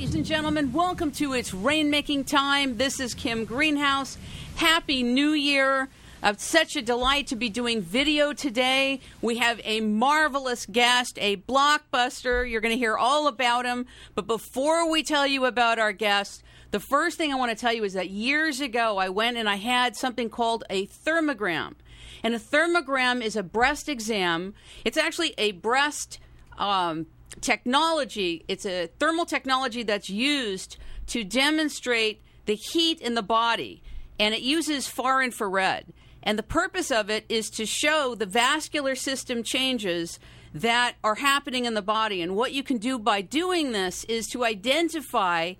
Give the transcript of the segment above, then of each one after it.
Ladies and gentlemen, welcome to It's Rainmaking Time. This is Kim Greenhouse. Happy New Year. Uh, such a delight to be doing video today. We have a marvelous guest, a blockbuster. You're going to hear all about him. But before we tell you about our guest, the first thing I want to tell you is that years ago I went and I had something called a thermogram. And a thermogram is a breast exam. It's actually a breast um, technology. It's a thermal technology that's used to demonstrate the heat in the body, and it uses far infrared. And the purpose of it is to show the vascular system changes that are happening in the body. And what you can do by doing this is to identify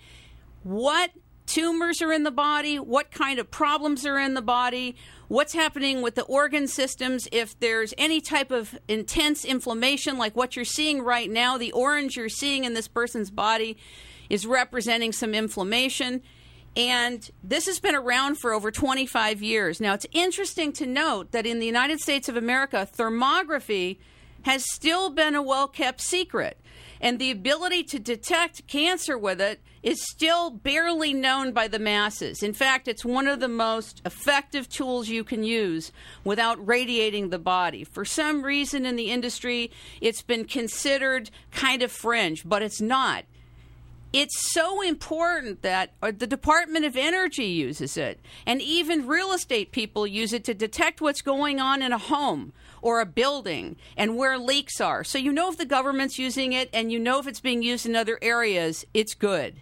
what tumors are in the body, what kind of problems are in the body, what's happening with the organ systems, if there's any type of intense inflammation like what you're seeing right now, the orange you're seeing in this person's body is representing some inflammation. And this has been around for over 25 years. Now, it's interesting to note that in the United States of America, thermography has still been a well kept secret. And the ability to detect cancer with it is still barely known by the masses. In fact, it's one of the most effective tools you can use without radiating the body. For some reason in the industry, it's been considered kind of fringe, but it's not it's so important that uh, the Department of Energy uses it, and even real estate people use it to detect what's going on in a home or a building and where leaks are. So you know if the government's using it and you know if it's being used in other areas, it's good.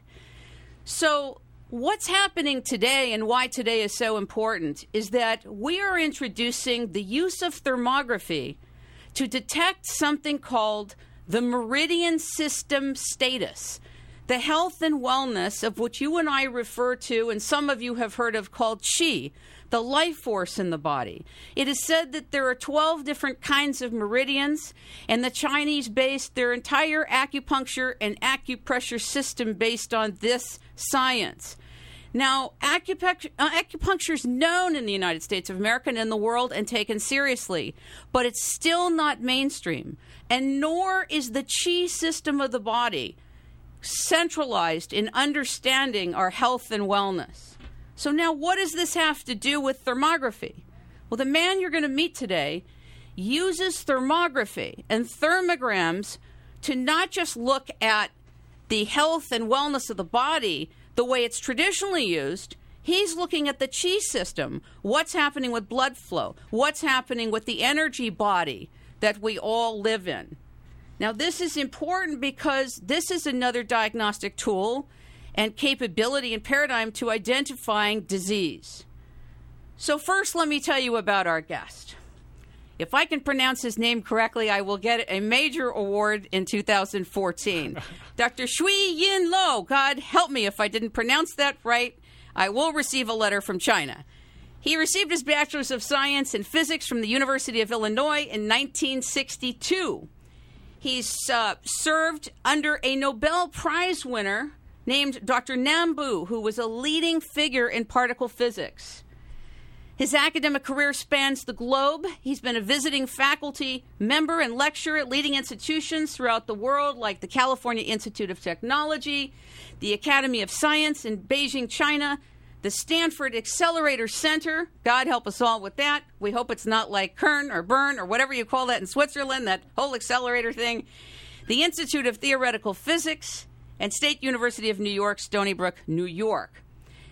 So, what's happening today and why today is so important is that we are introducing the use of thermography to detect something called the meridian system status the health and wellness of what you and I refer to, and some of you have heard of called chi, the life force in the body. It is said that there are 12 different kinds of meridians, and the Chinese based their entire acupuncture and acupressure system based on this science. Now, acupuncture, uh, acupuncture is known in the United States of America and in the world and taken seriously, but it's still not mainstream. And nor is the chi system of the body centralized in understanding our health and wellness. So, now what does this have to do with thermography? Well, the man you're going to meet today uses thermography and thermograms to not just look at the health and wellness of the body the way it's traditionally used. He's looking at the chi system. What's happening with blood flow? What's happening with the energy body that we all live in? Now, this is important because this is another diagnostic tool and capability and paradigm to identifying disease. So, first, let me tell you about our guest. If I can pronounce his name correctly, I will get a major award in 2014. Dr. Shui Yin Lo, God help me if I didn't pronounce that right, I will receive a letter from China. He received his Bachelor's of Science in Physics from the University of Illinois in 1962. He's uh, served under a Nobel Prize winner named Dr. Nambu, who was a leading figure in particle physics. His academic career spans the globe. He's been a visiting faculty member and lecturer at leading institutions throughout the world, like the California Institute of Technology, the Academy of Science in Beijing, China, the Stanford Accelerator Center. God help us all with that. We hope it's not like Kern or Bern or whatever you call that in Switzerland, that whole accelerator thing. The Institute of Theoretical Physics and State University of New York, Stony Brook, New York.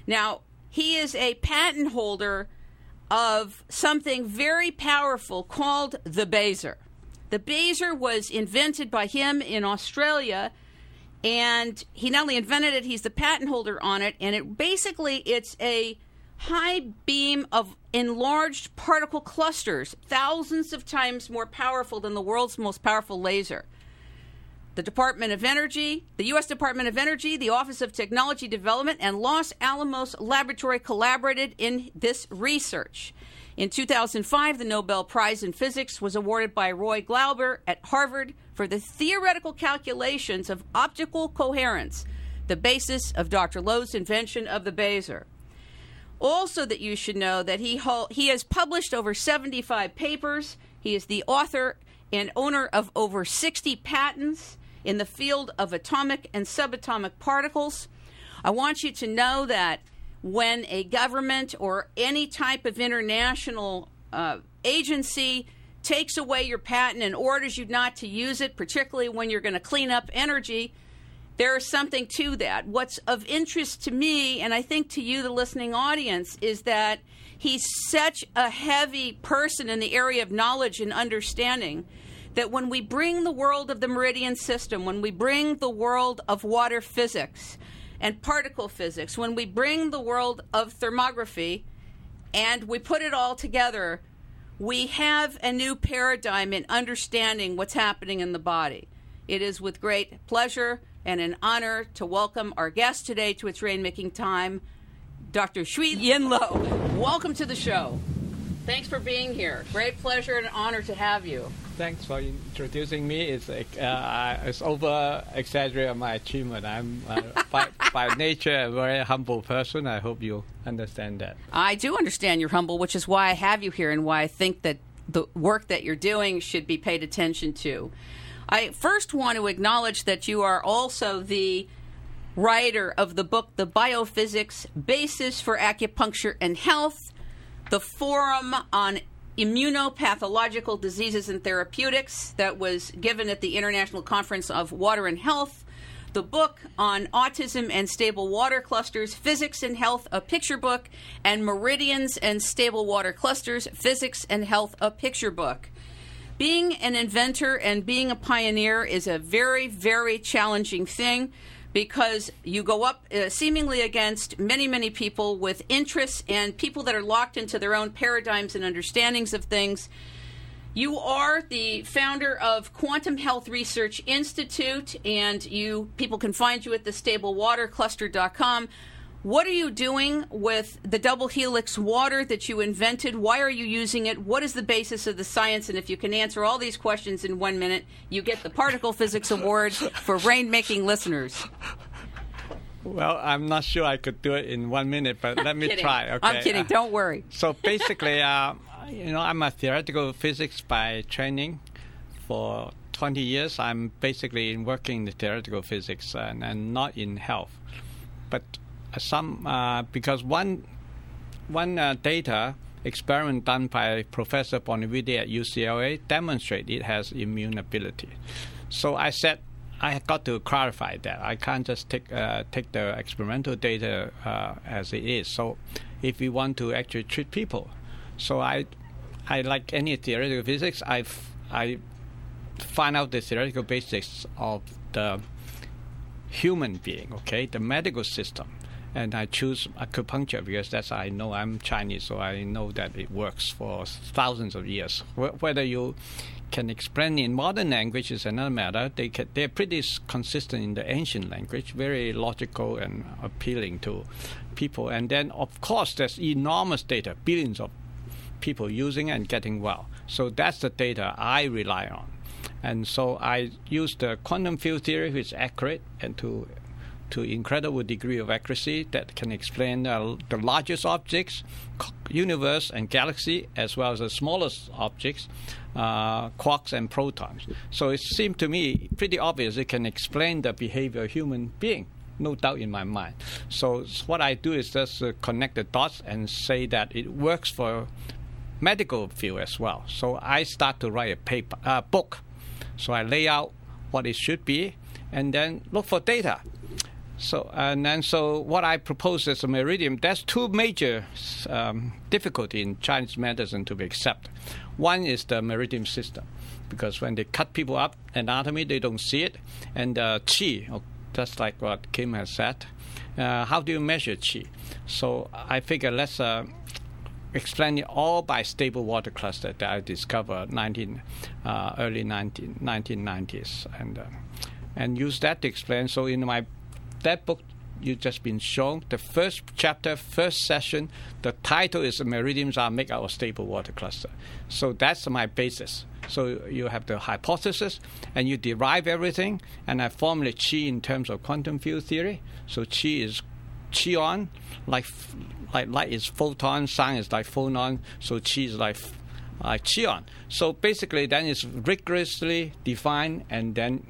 Now, he is a patent holder of something very powerful called the Baser. The Baser was invented by him in Australia and he not only invented it he's the patent holder on it and it basically it's a high beam of enlarged particle clusters thousands of times more powerful than the world's most powerful laser the Department of Energy, the U.S. Department of Energy, the Office of Technology Development, and Los Alamos Laboratory collaborated in this research. In 2005, the Nobel Prize in Physics was awarded by Roy Glauber at Harvard for the theoretical calculations of optical coherence, the basis of Dr. Lo's invention of the Baser. Also, that you should know that he he has published over 75 papers. He is the author and owner of over 60 patents. In the field of atomic and subatomic particles. I want you to know that when a government or any type of international uh, agency takes away your patent and orders you not to use it, particularly when you're going to clean up energy, there is something to that. What's of interest to me, and I think to you, the listening audience, is that he's such a heavy person in the area of knowledge and understanding that when we bring the world of the meridian system, when we bring the world of water physics and particle physics, when we bring the world of thermography and we put it all together, we have a new paradigm in understanding what's happening in the body. It is with great pleasure and an honor to welcome our guest today to its rainmaking time, Dr. Shui Yin Lo. Welcome to the show. Thanks for being here. Great pleasure and honor to have you. Thanks for introducing me. It's uh, it's over exaggerate my achievement. I'm uh, by, by nature a very humble person. I hope you understand that. I do understand you're humble, which is why I have you here and why I think that the work that you're doing should be paid attention to. I first want to acknowledge that you are also the writer of the book, The Biophysics Basis for Acupuncture and Health, the Forum on Immunopathological Diseases and Therapeutics that was given at the International Conference of Water and Health, the book on autism and stable water clusters, Physics and Health, a picture book, and Meridians and Stable Water Clusters, Physics and Health, a picture book. Being an inventor and being a pioneer is a very, very challenging thing because you go up uh, seemingly against many, many people with interests and people that are locked into their own paradigms and understandings of things. You are the founder of Quantum Health Research Institute, and you people can find you at the StableWaterCluster.com. What are you doing with the double helix water that you invented? Why are you using it? What is the basis of the science? And if you can answer all these questions in one minute, you get the Particle Physics Award for rainmaking listeners. Well, I'm not sure I could do it in one minute, but let me try. Okay. I'm kidding. Uh, Don't worry. So basically, uh, you know, I'm a theoretical physics by training. For 20 years, I'm basically working in theoretical physics and, and not in health. But some uh, because one one uh, data experiment done by Professor Bonavida at UCLA demonstrate it has immune ability. So I said I got to clarify that I can't just take uh, take the experimental data uh, as it is. So if we want to actually treat people, so I I like any theoretical physics I I find out the theoretical basics of the human being, okay, the medical system and I choose acupuncture because that's I know I'm Chinese, so I know that it works for thousands of years. Whether you can explain in modern language is another matter. They can, they're pretty consistent in the ancient language, very logical and appealing to people. And then, of course, there's enormous data, billions of people using and getting well. So that's the data I rely on. And so I use the quantum field theory, which is accurate, and to to incredible degree of accuracy that can explain uh, the largest objects, universe and galaxy, as well as the smallest objects, uh, quarks and protons. So it seemed to me pretty obvious it can explain the behavior of human being. No doubt in my mind. So what I do is just uh, connect the dots and say that it works for medical field as well. So I start to write a paper, uh, book. So I lay out what it should be, and then look for data. So and then so what I propose as a meridian, there's two major um, difficulty in Chinese medicine to be accepted. One is the meridian system, because when they cut people up anatomy, they don't see it, and uh, qi, oh, just like what Kim has said. Uh, how do you measure qi? So I figure let's uh, explain it all by stable water cluster that I discovered 19 uh, early 19, 1990s and. Uh, and use that to explain. So in my that book you've just been shown, the first chapter, first session, the title is Meridians are make our stable water cluster. So that's my basis. So you have the hypothesis and you derive everything, and I formulate chi in terms of quantum field theory. So chi is chion, like like light is photon, sound is like phonon, so chi is like uh, like chion. So basically, then it's rigorously defined and then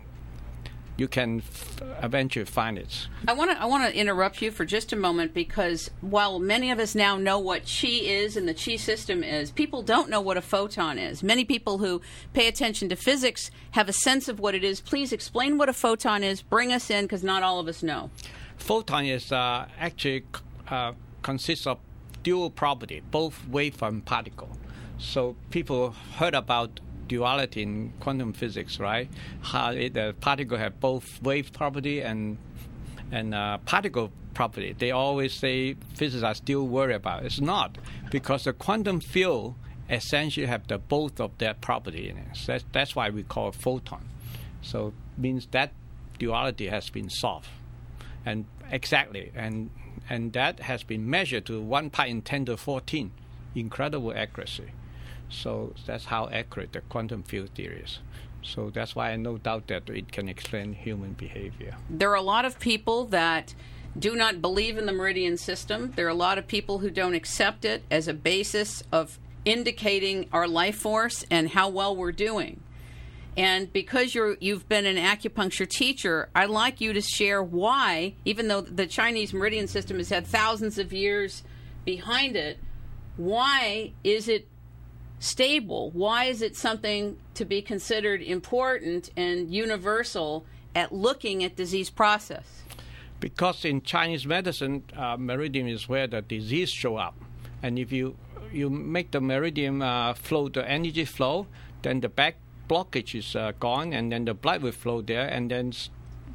you can f- eventually find it. I want to I want to interrupt you for just a moment because while many of us now know what chi is and the chi system is, people don't know what a photon is. Many people who pay attention to physics have a sense of what it is. Please explain what a photon is. Bring us in because not all of us know. Photon is uh, actually uh, consists of dual property, both wave and particle. So people heard about duality in quantum physics, right? How the particle have both wave property and and uh, particle property. They always say physicists are still worried about. It. It's not because the quantum field essentially have the both of that property in it. So that's, that's why we call it photon. So means that duality has been solved, and exactly, and and that has been measured to one pi in ten to fourteen, incredible accuracy. So that's how accurate the quantum field theory is. So that's why I no doubt that it can explain human behavior. There are a lot of people that do not believe in the meridian system. There are a lot of people who don't accept it as a basis of indicating our life force and how well we're doing. And because you're you've been an acupuncture teacher, I'd like you to share why, even though the Chinese meridian system has had thousands of years behind it, why is it stable? Why is it something to be considered important and universal at looking at disease process? Because in Chinese medicine, uh, meridian is where the disease show up, and if you you make the meridian uh, flow, the energy flow, then the back blockage is uh, gone, and then the blood will flow there, and then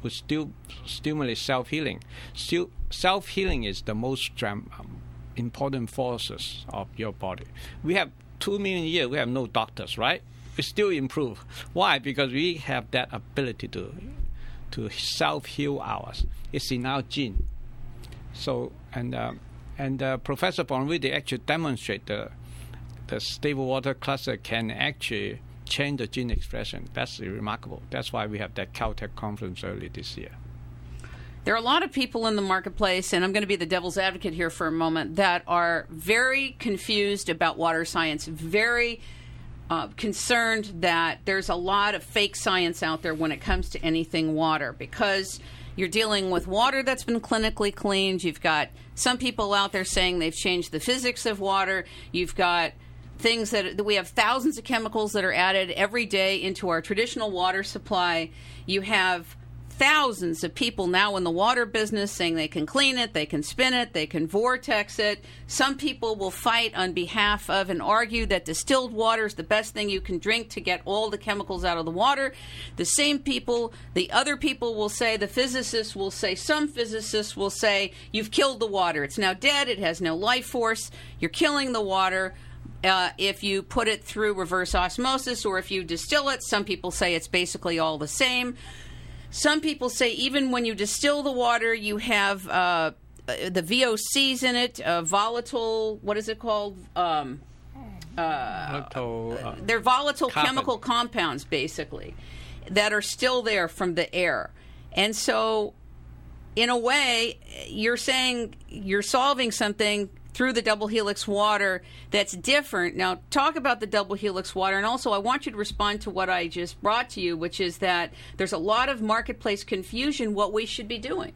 will still stimulate self healing. Still, self healing is the most um, important forces of your body. We have two million years, we have no doctors, right? We still improve. Why? Because we have that ability to to self heal ours. It's in our gene. So and uh, and uh, Professor Bonavida actually demonstrate the the stable water cluster can actually change the gene expression. That's remarkable. That's why we have that Caltech conference early this year. There are a lot of people in the marketplace, and I'm going to be the devil's advocate here for a moment, that are very confused about water science, very uh, concerned that there's a lot of fake science out there when it comes to anything water because you're dealing with water that's been clinically cleaned. You've got some people out there saying they've changed the physics of water. You've got things that, that we have thousands of chemicals that are added every day into our traditional water supply. You have thousands of people now in the water business saying they can clean it, they can spin it, they can vortex it. Some people will fight on behalf of and argue that distilled water is the best thing you can drink to get all the chemicals out of the water. The same people, the other people will say, the physicists will say, some physicists will say, you've killed the water. It's now dead, it has no life force, you're killing the water. Uh, if you put it through reverse osmosis or if you distill it, some people say it's basically all the same. Some people say even when you distill the water, you have uh, the VOCs in it, uh, volatile. What is it called? Um, uh, volatile, uh, they're volatile carbon. chemical compounds, basically, that are still there from the air. And so, in a way, you're saying you're solving something through the double helix water that's different. Now, talk about the double helix water, and also I want you to respond to what I just brought to you, which is that there's a lot of marketplace confusion what we should be doing.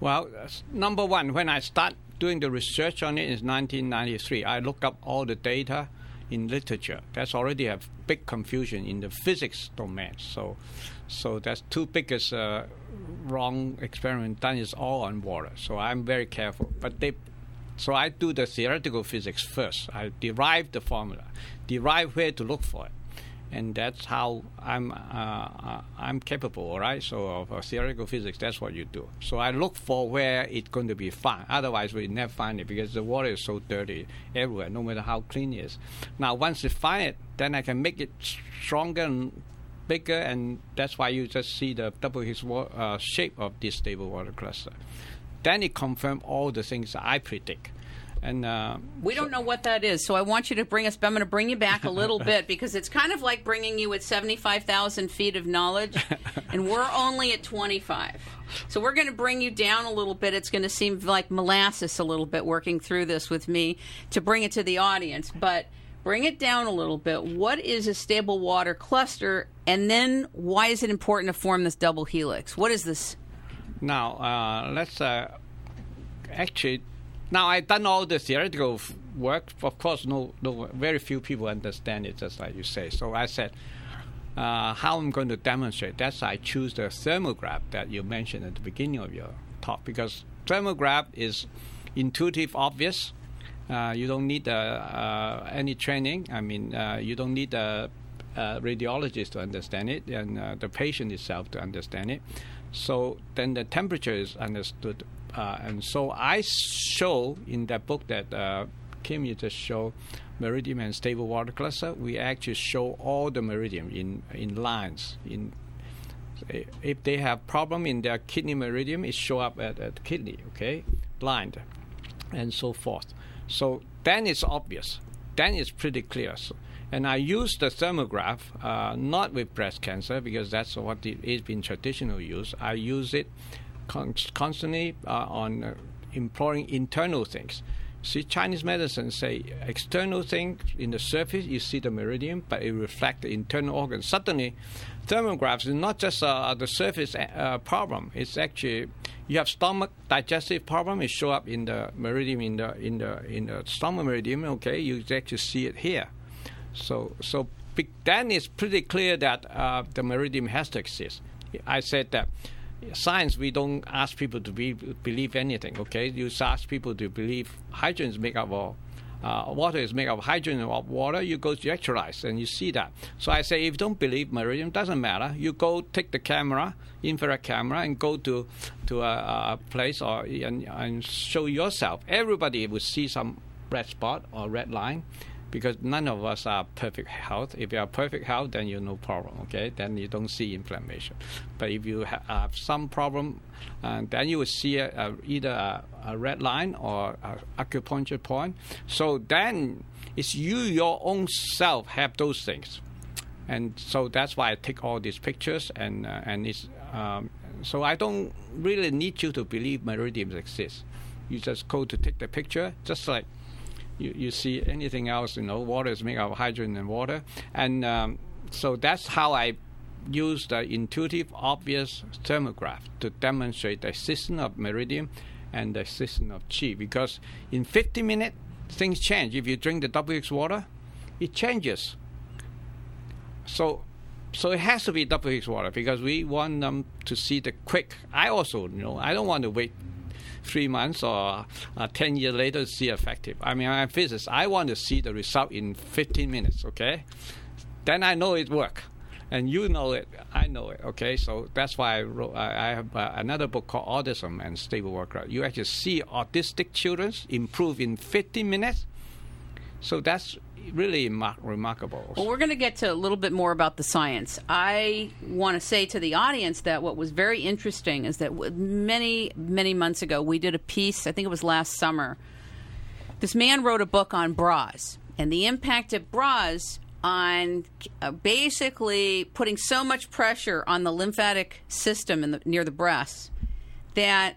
Well, number one, when I start doing the research on it in 1993, I looked up all the data in literature. That's already a big confusion in the physics domain. So, so that's two biggest uh, wrong experiment done is all on water. So I'm very careful. But they so I do the theoretical physics first. I derive the formula, derive where to look for it, and that's how I'm uh, I'm capable. All right. So of uh, theoretical physics, that's what you do. So I look for where it's going to be found. Otherwise, we never find it because the water is so dirty everywhere, no matter how clean it is. Now, once you find it, then I can make it stronger and bigger, and that's why you just see the double his uh, shape of this stable water cluster then it confirmed all the things I predict. And uh, we don't know what that is, so I want you to bring us. I'm going to bring you back a little bit because it's kind of like bringing you at 75,000 feet of knowledge, and we're only at 25. So we're going to bring you down a little bit. It's going to seem like molasses a little bit working through this with me to bring it to the audience, but bring it down a little bit. What is a stable water cluster? And then why is it important to form this double helix? What is this? Now, uh, let's uh, actually. Now I've done all the theoretical work. Of course, no, no, very few people understand it, just like you say. So I said, uh, how I'm going to demonstrate. That's I choose the thermograph that you mentioned at the beginning of your talk because thermograph is intuitive, obvious. Uh, you don't need uh, uh, any training. I mean, uh, you don't need a, a, radiologist to understand it, and uh, the patient itself to understand it. So then the temperature is understood, uh, and so I show in that book that Kim you just show meridian and stable water cluster. We actually show all the meridian in in lines in if they have problem in their kidney meridian, it show up at, at kidney, okay, blind, and so forth. So then it's obvious. Then it's pretty clear. So, and I use the thermograph uh, not with breast cancer because that's what it is been traditional use. I use it con- constantly uh, on uh, employing internal things. See, Chinese medicine say external thing in the surface, you see the meridian, but it reflects the internal organs. Suddenly, thermographs is not just uh, the surface uh, problem. It's actually you have stomach digestive problem. It show up in the meridian in the in the in the stomach meridian. Okay, you actually see it here. So so then it's pretty clear that uh, the meridian has to exist. I said that science we don't ask people to be, believe anything. Okay, you ask people to believe hydrogen is made up of uh, water is made of hydrogen of water, you go to electrolyze and you see that. So I say, if you don't believe meridian, doesn't matter. You go take the camera, infrared camera, and go to to a, a place or and, and show yourself. Everybody will see some red spot or red line because none of us are perfect health. If you are perfect health, then you no problem. Okay, then you don't see inflammation. But if you ha- have some problem, uh, then you will see a, a, either a, a, red line or acupuncture point. So then it's you your own self have those things, and so that's why I take all these pictures and uh, and it's. Um, so I don't really need you to believe meridians exist. You just go to take the picture, just like you, you see anything else, you know, water is made of hydrogen and water. And um, so that's how I use the intuitive, obvious thermograph to demonstrate the system of meridian and the system of chi. Because in 50 minutes, things change. If you drink the WX water, it changes. So, so it has to be WX water because we want them to see the quick. I also, you know, I don't want to wait three months or uh, 10 years later see effective. I mean, I'm a physicist. I want to see the result in 15 minutes, okay? Then I know it works. And you know it, I know it. Okay, so that's why I wrote. I, have uh, another book called Autism and Stable Work. You actually see autistic children improve in 15 minutes. So that's really remarkable. Well, we're going to get to a little bit more about the science. I want to say to the audience that what was very interesting is that many, many months ago, we did a piece, I think it was last summer. This man wrote a book on bras and the impact of bras on uh, basically putting so much pressure on the lymphatic system the, near the breasts that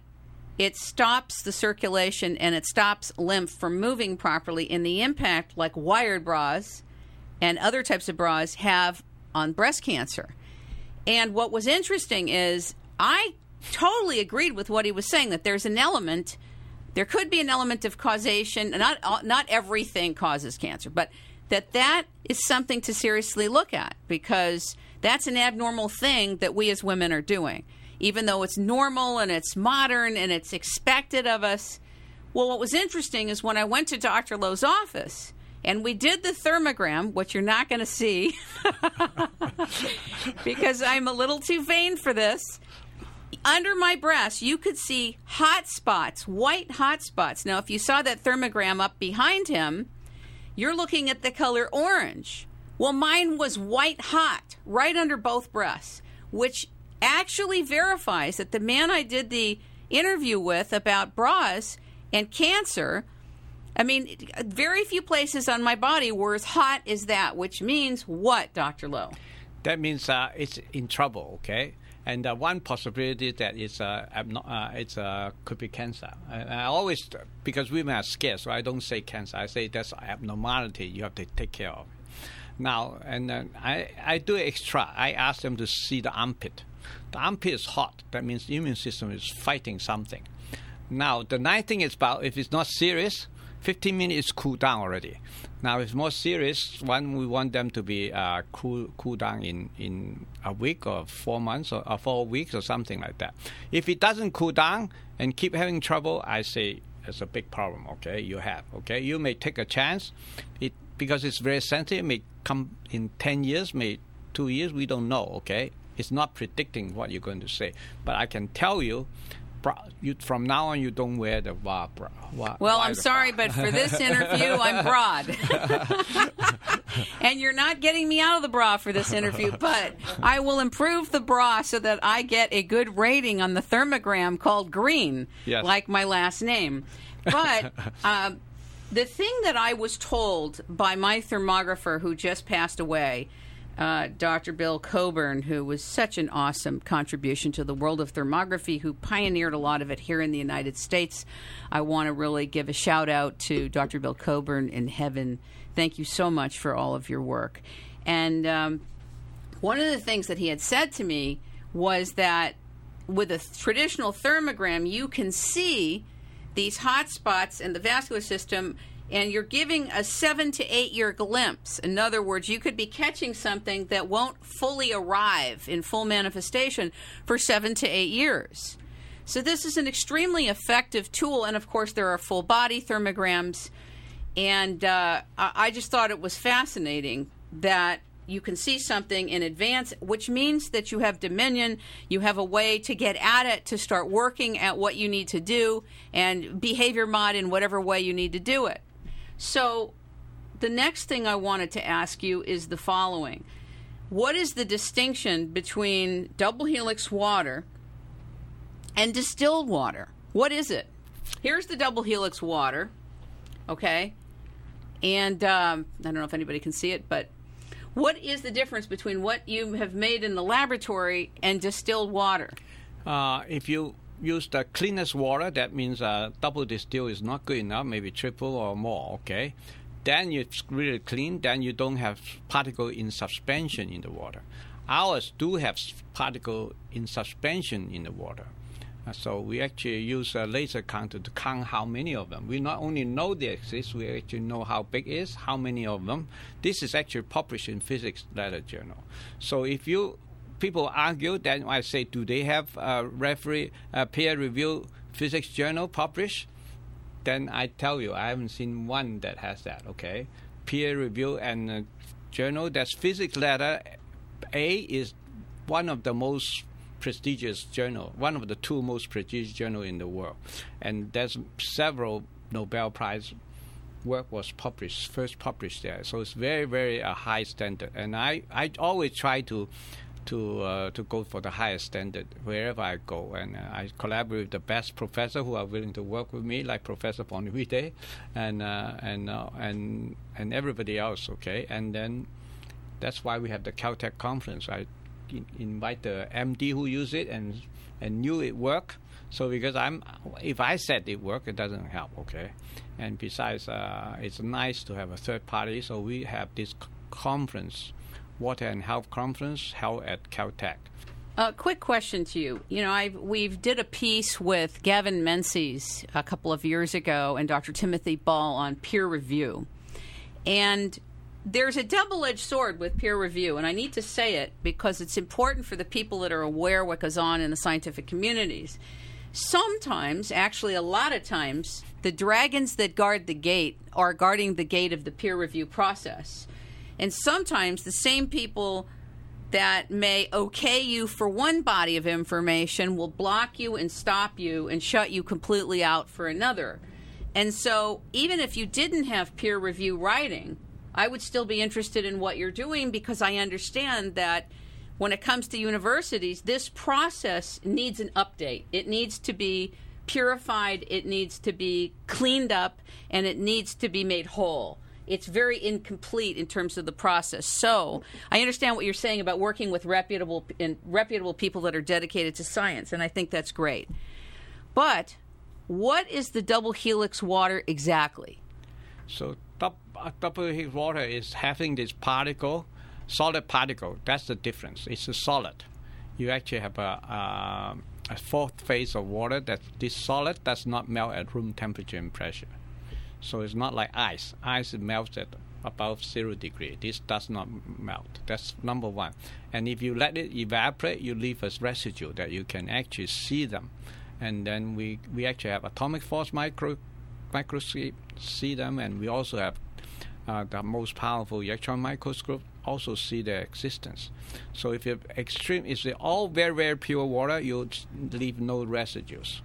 it stops the circulation and it stops lymph from moving properly. And the impact, like wired bras and other types of bras, have on breast cancer. And what was interesting is I totally agreed with what he was saying that there's an element, there could be an element of causation. Not not everything causes cancer, but that that is something to seriously look at because that's an abnormal thing that we as women are doing even though it's normal and it's modern and it's expected of us. Well, what was interesting is when I went to Dr. Lo's office and we did the thermogram, which you're not going to see because I'm a little too vain for this. Under my breast, you could see hot spots, white hot spots. Now, if you saw that thermogram up behind him, you're looking at the color orange. Well, mine was white hot right under both breasts, which actually verifies that the man I did the interview with about bras and cancer. I mean, very few places on my body were as hot as that, which means what, Dr. Lo? That means uh, it's in trouble, okay? And uh, one possibility that it's uh, abno- uh, it's uh, could be cancer. And I always because women are scared, so I don't say cancer. I say that's abnormality. You have to take care of. Now, and uh, I I do extra. I ask them to see the armpit. The armpit is hot. That means the immune system is fighting something. Now, the nice thing is about if it's not serious, 15 minutes cool down already. Now, if it's more serious, one we want them to be uh, cool cool down in, in a week or four months or, or four weeks or something like that. If it doesn't cool down and keep having trouble, I say it's a big problem. Okay, you have. Okay, you may take a chance. It because it's very sensitive. It may come in 10 years, may two years. We don't know. Okay, it's not predicting what you're going to say, but I can tell you bra. You, from now on, you don't wear the bra. bra well, I'm sorry, but for this interview, I'm broad. and you're not getting me out of the bra for this interview, but I will improve the bra so that I get a good rating on the thermogram called green, yes. like my last name. But. Uh, the thing that I was told by my thermographer who just passed away uh, Dr. Bill Coburn, who was such an awesome contribution to the world of thermography, who pioneered a lot of it here in the United States. I want to really give a shout out to Dr. Bill Coburn in heaven. Thank you so much for all of your work. And um, one of the things that he had said to me was that with a traditional thermogram, you can see these hot spots in the vascular system and you're giving a seven to eight year glimpse. In other words, you could be catching something that won't fully arrive in full manifestation for seven to eight years. So, this is an extremely effective tool. And of course, there are full body thermograms. And uh, I just thought it was fascinating that you can see something in advance, which means that you have dominion. You have a way to get at it, to start working at what you need to do, and behavior mod in whatever way you need to do it. So, the next thing I wanted to ask you is the following What is the distinction between double helix water and distilled water? What is it? Here's the double helix water, okay? And um, I don't know if anybody can see it, but what is the difference between what you have made in the laboratory and distilled water? Uh, if you use the cleanest water, that means uh, double distill is not good enough, maybe triple or more, okay? Then it's really clean, then you don't have particle in suspension in the water. Ours do have particle in suspension in the water. Uh, so we actually use a laser counter to count how many of them. We not only know they exist, we actually know how big is, how many of them. This is actually published in Physics Letter Journal. So if you people argue, then I say, do they have a referee, a peer review physics journal published? Then I tell you, I haven't seen one that has that. Okay, peer review and uh, journal. That's physics letter A is one of the most prestigious journal, one of the two most prestigious journal in the world, and there's several Nobel Prize work was published, first published there. So it's very, very a high standard. And I, I always try to to uh, to go for the highest standard wherever I go, and uh, I collaborate with the best professor who are willing to work with me, like Professor Bonavida, and uh, and uh, and and everybody else. Okay, and then that's why we have the Caltech conference. I in- invite the MD who use it and and knew it worked. So because I'm, if I said it worked, it doesn't help. Okay, and besides, uh, it's nice to have a third party. So we have this c- conference Water and Health Conference held at Caltech. A uh, quick question to you. You know, I've, we've did a piece with Gavin Menzies a couple of years ago and Dr. Timothy Ball on peer review. And there's a double-edged sword with peer review, and I need to say it because it's important for the people that are aware what goes on in the scientific communities. Sometimes, actually a lot of times, the dragons that guard the gate are guarding the gate of the peer review process. And sometimes the same people that may okay you for one body of information will block you and stop you and shut you completely out for another. And so, even if you didn't have peer review writing, I would still be interested in what you're doing because I understand that when it comes to universities, this process needs an update. It needs to be purified, it needs to be cleaned up, and it needs to be made whole. It's very incomplete in terms of the process. So I understand what you're saying about working with reputable and reputable people that are dedicated to science, and I think that's great. But what is the double helix water exactly? So dou- uh, double helix water is having this particle, solid particle. That's the difference. It's a solid. You actually have a, uh, a fourth phase of water that this solid does not melt at room temperature and pressure. So it's not like ice. Ice melts at above zero degree. This does not melt. That's number one. And if you let it evaporate, you leave a residue that you can actually see them. And then we, we actually have atomic force micro microscope see them, and we also have uh, the most powerful electron microscope also see their existence. So if you extreme, if they all very very pure water, you leave no residues.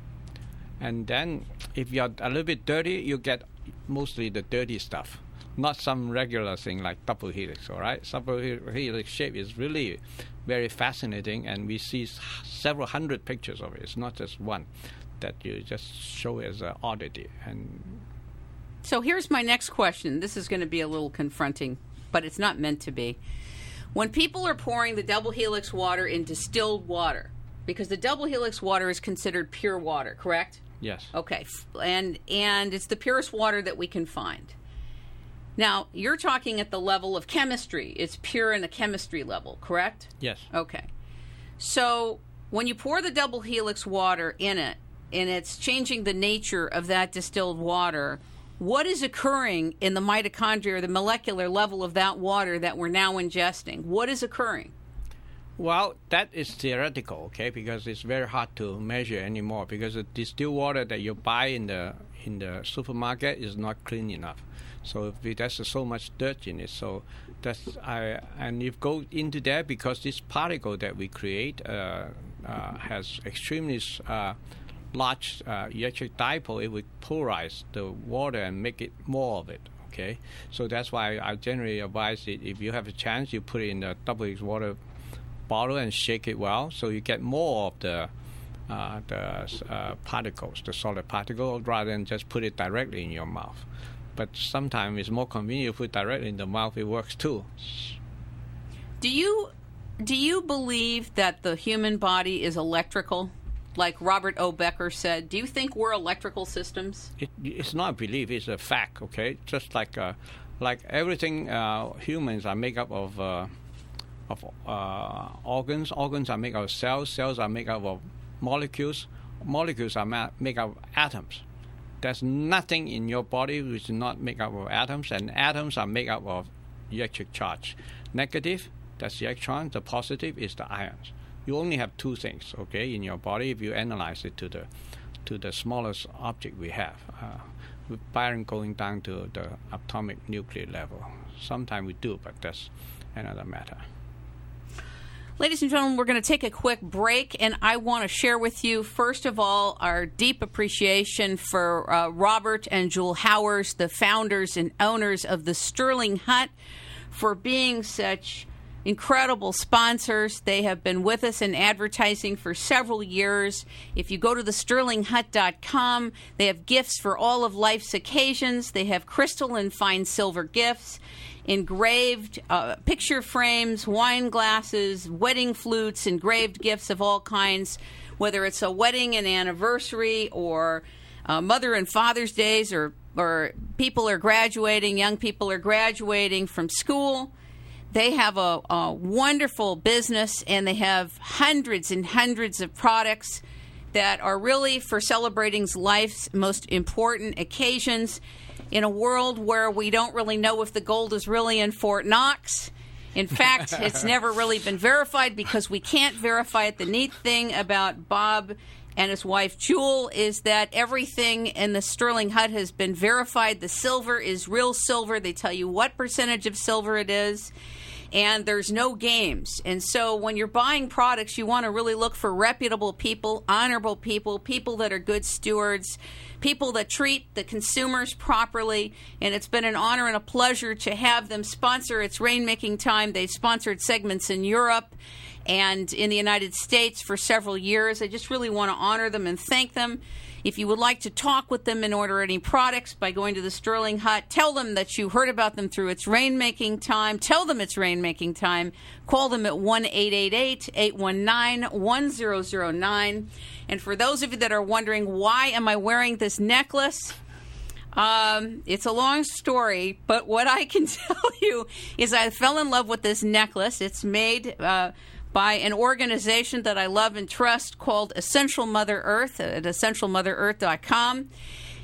And then if you're a little bit dirty, you get mostly the dirty stuff, not some regular thing like double helix. All right, double helix shape is really very fascinating, and we see several hundred pictures of it. It's not just one that you just show as an oddity. And so here's my next question. This is going to be a little confronting, but it's not meant to be. When people are pouring the double helix water in distilled water, because the double helix water is considered pure water, correct? Yes. Okay. And and it's the purest water that we can find. Now, you're talking at the level of chemistry. It's pure in the chemistry level, correct? Yes. Okay. So, when you pour the double helix water in it, and it's changing the nature of that distilled water, what is occurring in the mitochondria or the molecular level of that water that we're now ingesting? What is occurring? Well, that is theoretical, okay, because it's very hard to measure anymore because the distilled water that you buy in the in the supermarket is not clean enough. So there's so much dirt in it. So that's I and you go into that because this particle that we create uh, uh, has extremely uh, large uh, electric dipole, it would polarize the water and make it more of it. Okay, so that's why I generally advise it. If you have a chance, you put it in the double water bottle and shake it well, so you get more of the uh, the uh, particles, the solid particle, rather than just put it directly in your mouth. But sometimes it's more convenient to put directly in the mouth. It works too. Do you do you believe that the human body is electrical? like Robert O. Becker said, do you think we're electrical systems? It, it's not a belief; it's a fact. Okay, just like uh, like everything, uh, humans are made up of uh, of uh, organs. Organs are made of cells. Cells are made up of molecules. Molecules are ma- made up of atoms. There's nothing in your body which is not made up of atoms, and atoms are made up of electric charge. Negative, that's the electron. The positive is the ions you only have two things, okay, in your body if you analyze it to the to the smallest object we have. Uh, Byron going down to the atomic nuclear level. Sometimes we do, but that's another matter. Ladies and gentlemen, we're going to take a quick break, and I want to share with you, first of all, our deep appreciation for uh, Robert and Jewel Howers, the founders and owners of the Sterling Hut, for being such incredible sponsors. They have been with us in advertising for several years. If you go to the sterlinghut.com, they have gifts for all of life's occasions. They have crystal and fine silver gifts, engraved uh, picture frames, wine glasses, wedding flutes, engraved gifts of all kinds, whether it's a wedding and anniversary or uh, Mother and Father's Days or or people are graduating, young people are graduating from school. They have a, a wonderful business and they have hundreds and hundreds of products that are really for celebrating life's most important occasions in a world where we don't really know if the gold is really in Fort Knox. In fact, it's never really been verified because we can't verify it. The neat thing about Bob and his wife Jewel is that everything in the Sterling Hut has been verified. The silver is real silver. They tell you what percentage of silver it is and there's no games. And so when you're buying products, you want to really look for reputable people, honorable people, people that are good stewards, people that treat the consumers properly. And it's been an honor and a pleasure to have them sponsor its rainmaking time. They've sponsored segments in Europe and in the United States for several years. I just really want to honor them and thank them. If you would like to talk with them and order any products by going to the Sterling Hut, tell them that you heard about them through its rainmaking time. Tell them it's rainmaking time. Call them at 1 888 819 1009. And for those of you that are wondering, why am I wearing this necklace? Um, it's a long story, but what I can tell you is I fell in love with this necklace. It's made. Uh, by an organization that I love and trust called Essential Mother Earth at essentialmotherearth.com.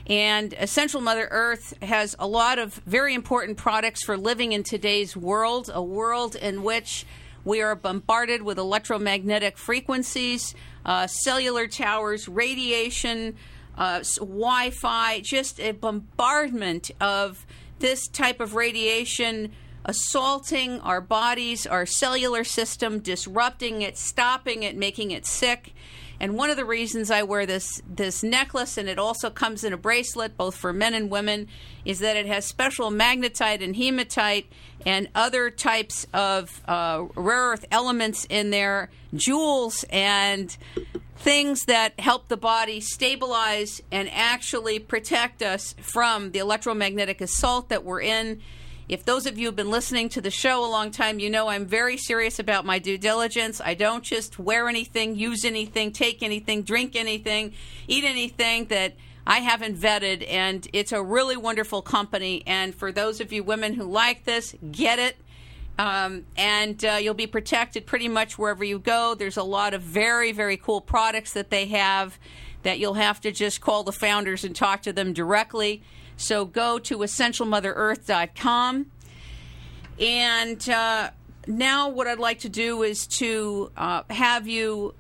And Essential Mother Earth has a lot of very important products for living in today's world, a world in which we are bombarded with electromagnetic frequencies, uh, cellular towers, radiation, uh, Wi Fi, just a bombardment of this type of radiation assaulting our bodies, our cellular system, disrupting it, stopping it, making it sick. And one of the reasons I wear this this necklace, and it also comes in a bracelet, both for men and women, is that it has special magnetite and hematite and other types of uh, rare earth elements in there, jewels and things that help the body stabilize and actually protect us from the electromagnetic assault that we're in if those of you have been listening to the show a long time, you know I'm very serious about my due diligence. I don't just wear anything, use anything, take anything, drink anything, eat anything that I haven't vetted. And it's a really wonderful company. And for those of you women who like this, get it. Um, and uh, you'll be protected pretty much wherever you go. There's a lot of very, very cool products that they have that you'll have to just call the founders and talk to them directly. So go to essentialmotherearth.com. And uh, now, what I'd like to do is to uh, have you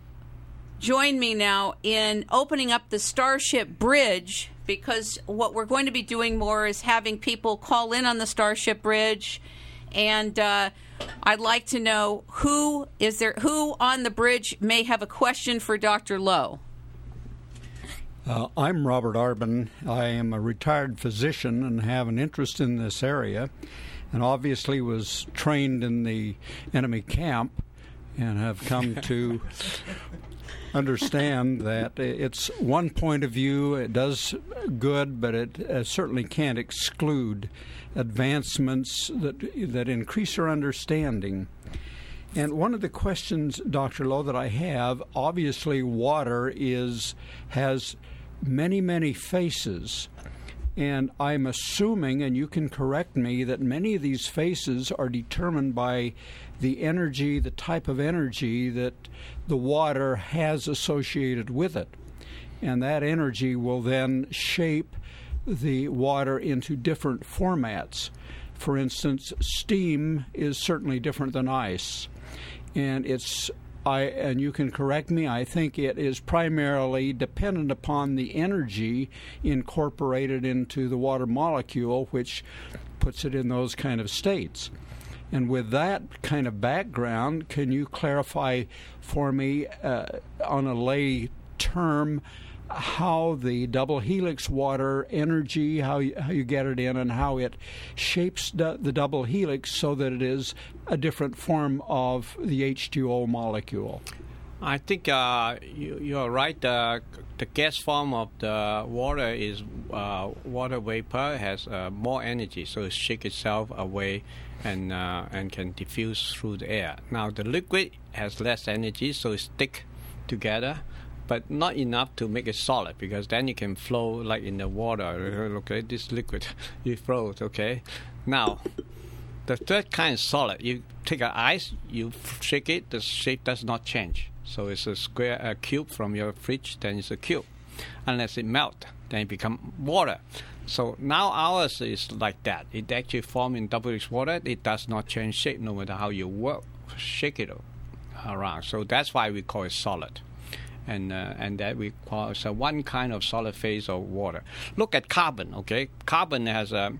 join me now in opening up the Starship Bridge because what we're going to be doing more is having people call in on the Starship Bridge. And uh, I'd like to know who is there, who on the bridge may have a question for Dr. Lo. Uh, I'm Robert Arbin. I am a retired physician and have an interest in this area, and obviously was trained in the enemy camp and have come to understand that it's one point of view. It does good, but it uh, certainly can't exclude advancements that that increase our understanding. And one of the questions, Dr. Lo, that I have, obviously, water is has many, many faces. And I'm assuming, and you can correct me, that many of these faces are determined by the energy, the type of energy that the water has associated with it. And that energy will then shape the water into different formats. For instance, steam is certainly different than ice. And it's I, and you can correct me, I think it is primarily dependent upon the energy incorporated into the water molecule, which puts it in those kind of states. And with that kind of background, can you clarify for me uh, on a lay term how the double helix water energy, how you, how you get it in, and how it shapes the, the double helix so that it is a different form of the H2O molecule. I think uh, you, are right. Uh, the gas form of the water is uh, water vapor has uh, more energy, so it shakes itself away and uh, and can diffuse through the air. Now the liquid has less energy, so it stick together but not enough to make it solid because then you can flow like in the water. Uh, okay, this liquid, it flows. Okay, now the third kind is solid. You take an ice, you shake it, the shape does not change. So it's a square, a cube from your fridge, then it's a cube. Unless it melt, then it become water. So now ours is like that. It actually form in double H water. It does not change shape no matter how you work, shake it around. So that's why we call it solid and uh, and that so one kind of solid phase of water. Look at carbon. Okay, carbon has a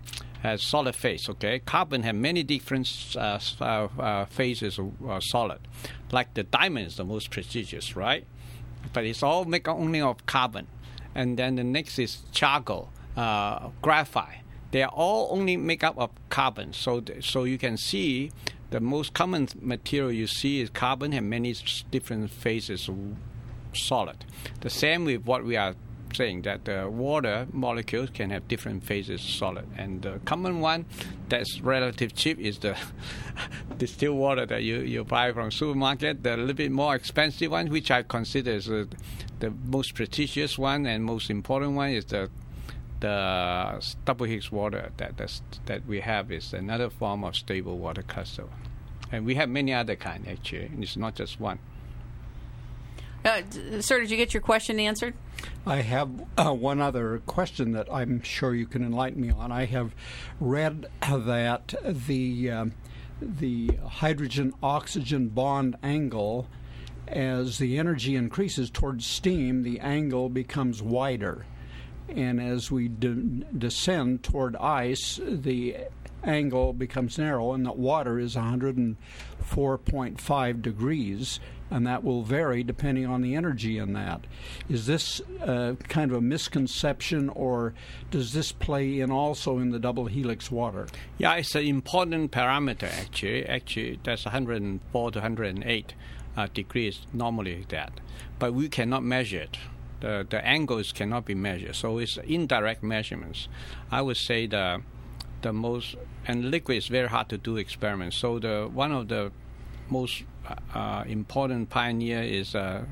has solid phase. Okay, carbon have many different uh, uh, uh phases of uh, solid. Like the diamond is the most prestigious, right? But it's all made only of carbon, and then the next is charcoal, uh, graphite. They are all only made up of carbon. So th- so you can see the most common material you see is carbon and many different phases solid. The same with what we are saying that the water molecules can have different phases solid. And the common one that's relative cheap is the distilled water that you, you buy from supermarket. The little bit more expensive one which i consider is uh, the most prestigious one and most important one is the the double helix water that that's, that we have is another form of stable water crystal and we have many other kind actually. It's not just one Uh, sir, did you get your question answered? I have uh, one other question that I'm sure you can enlighten me on. I have read that the um, the hydrogen oxygen bond angle, as the energy increases towards steam, the angle becomes wider, and as we de- descend toward ice, the angle becomes narrow, and the water is 104.5 degrees, and that will vary depending on the energy in that. Is this uh, kind of a misconception, or does this play in also in the double helix water? Yeah, it's an important parameter actually. Actually, that's 104 to 108 uh, degrees normally that, but we cannot measure it. The the angles cannot be measured, so it's indirect measurements. I would say the the most and liquid is very hard to do experiments. So the one of the most uh, important pioneer is uh,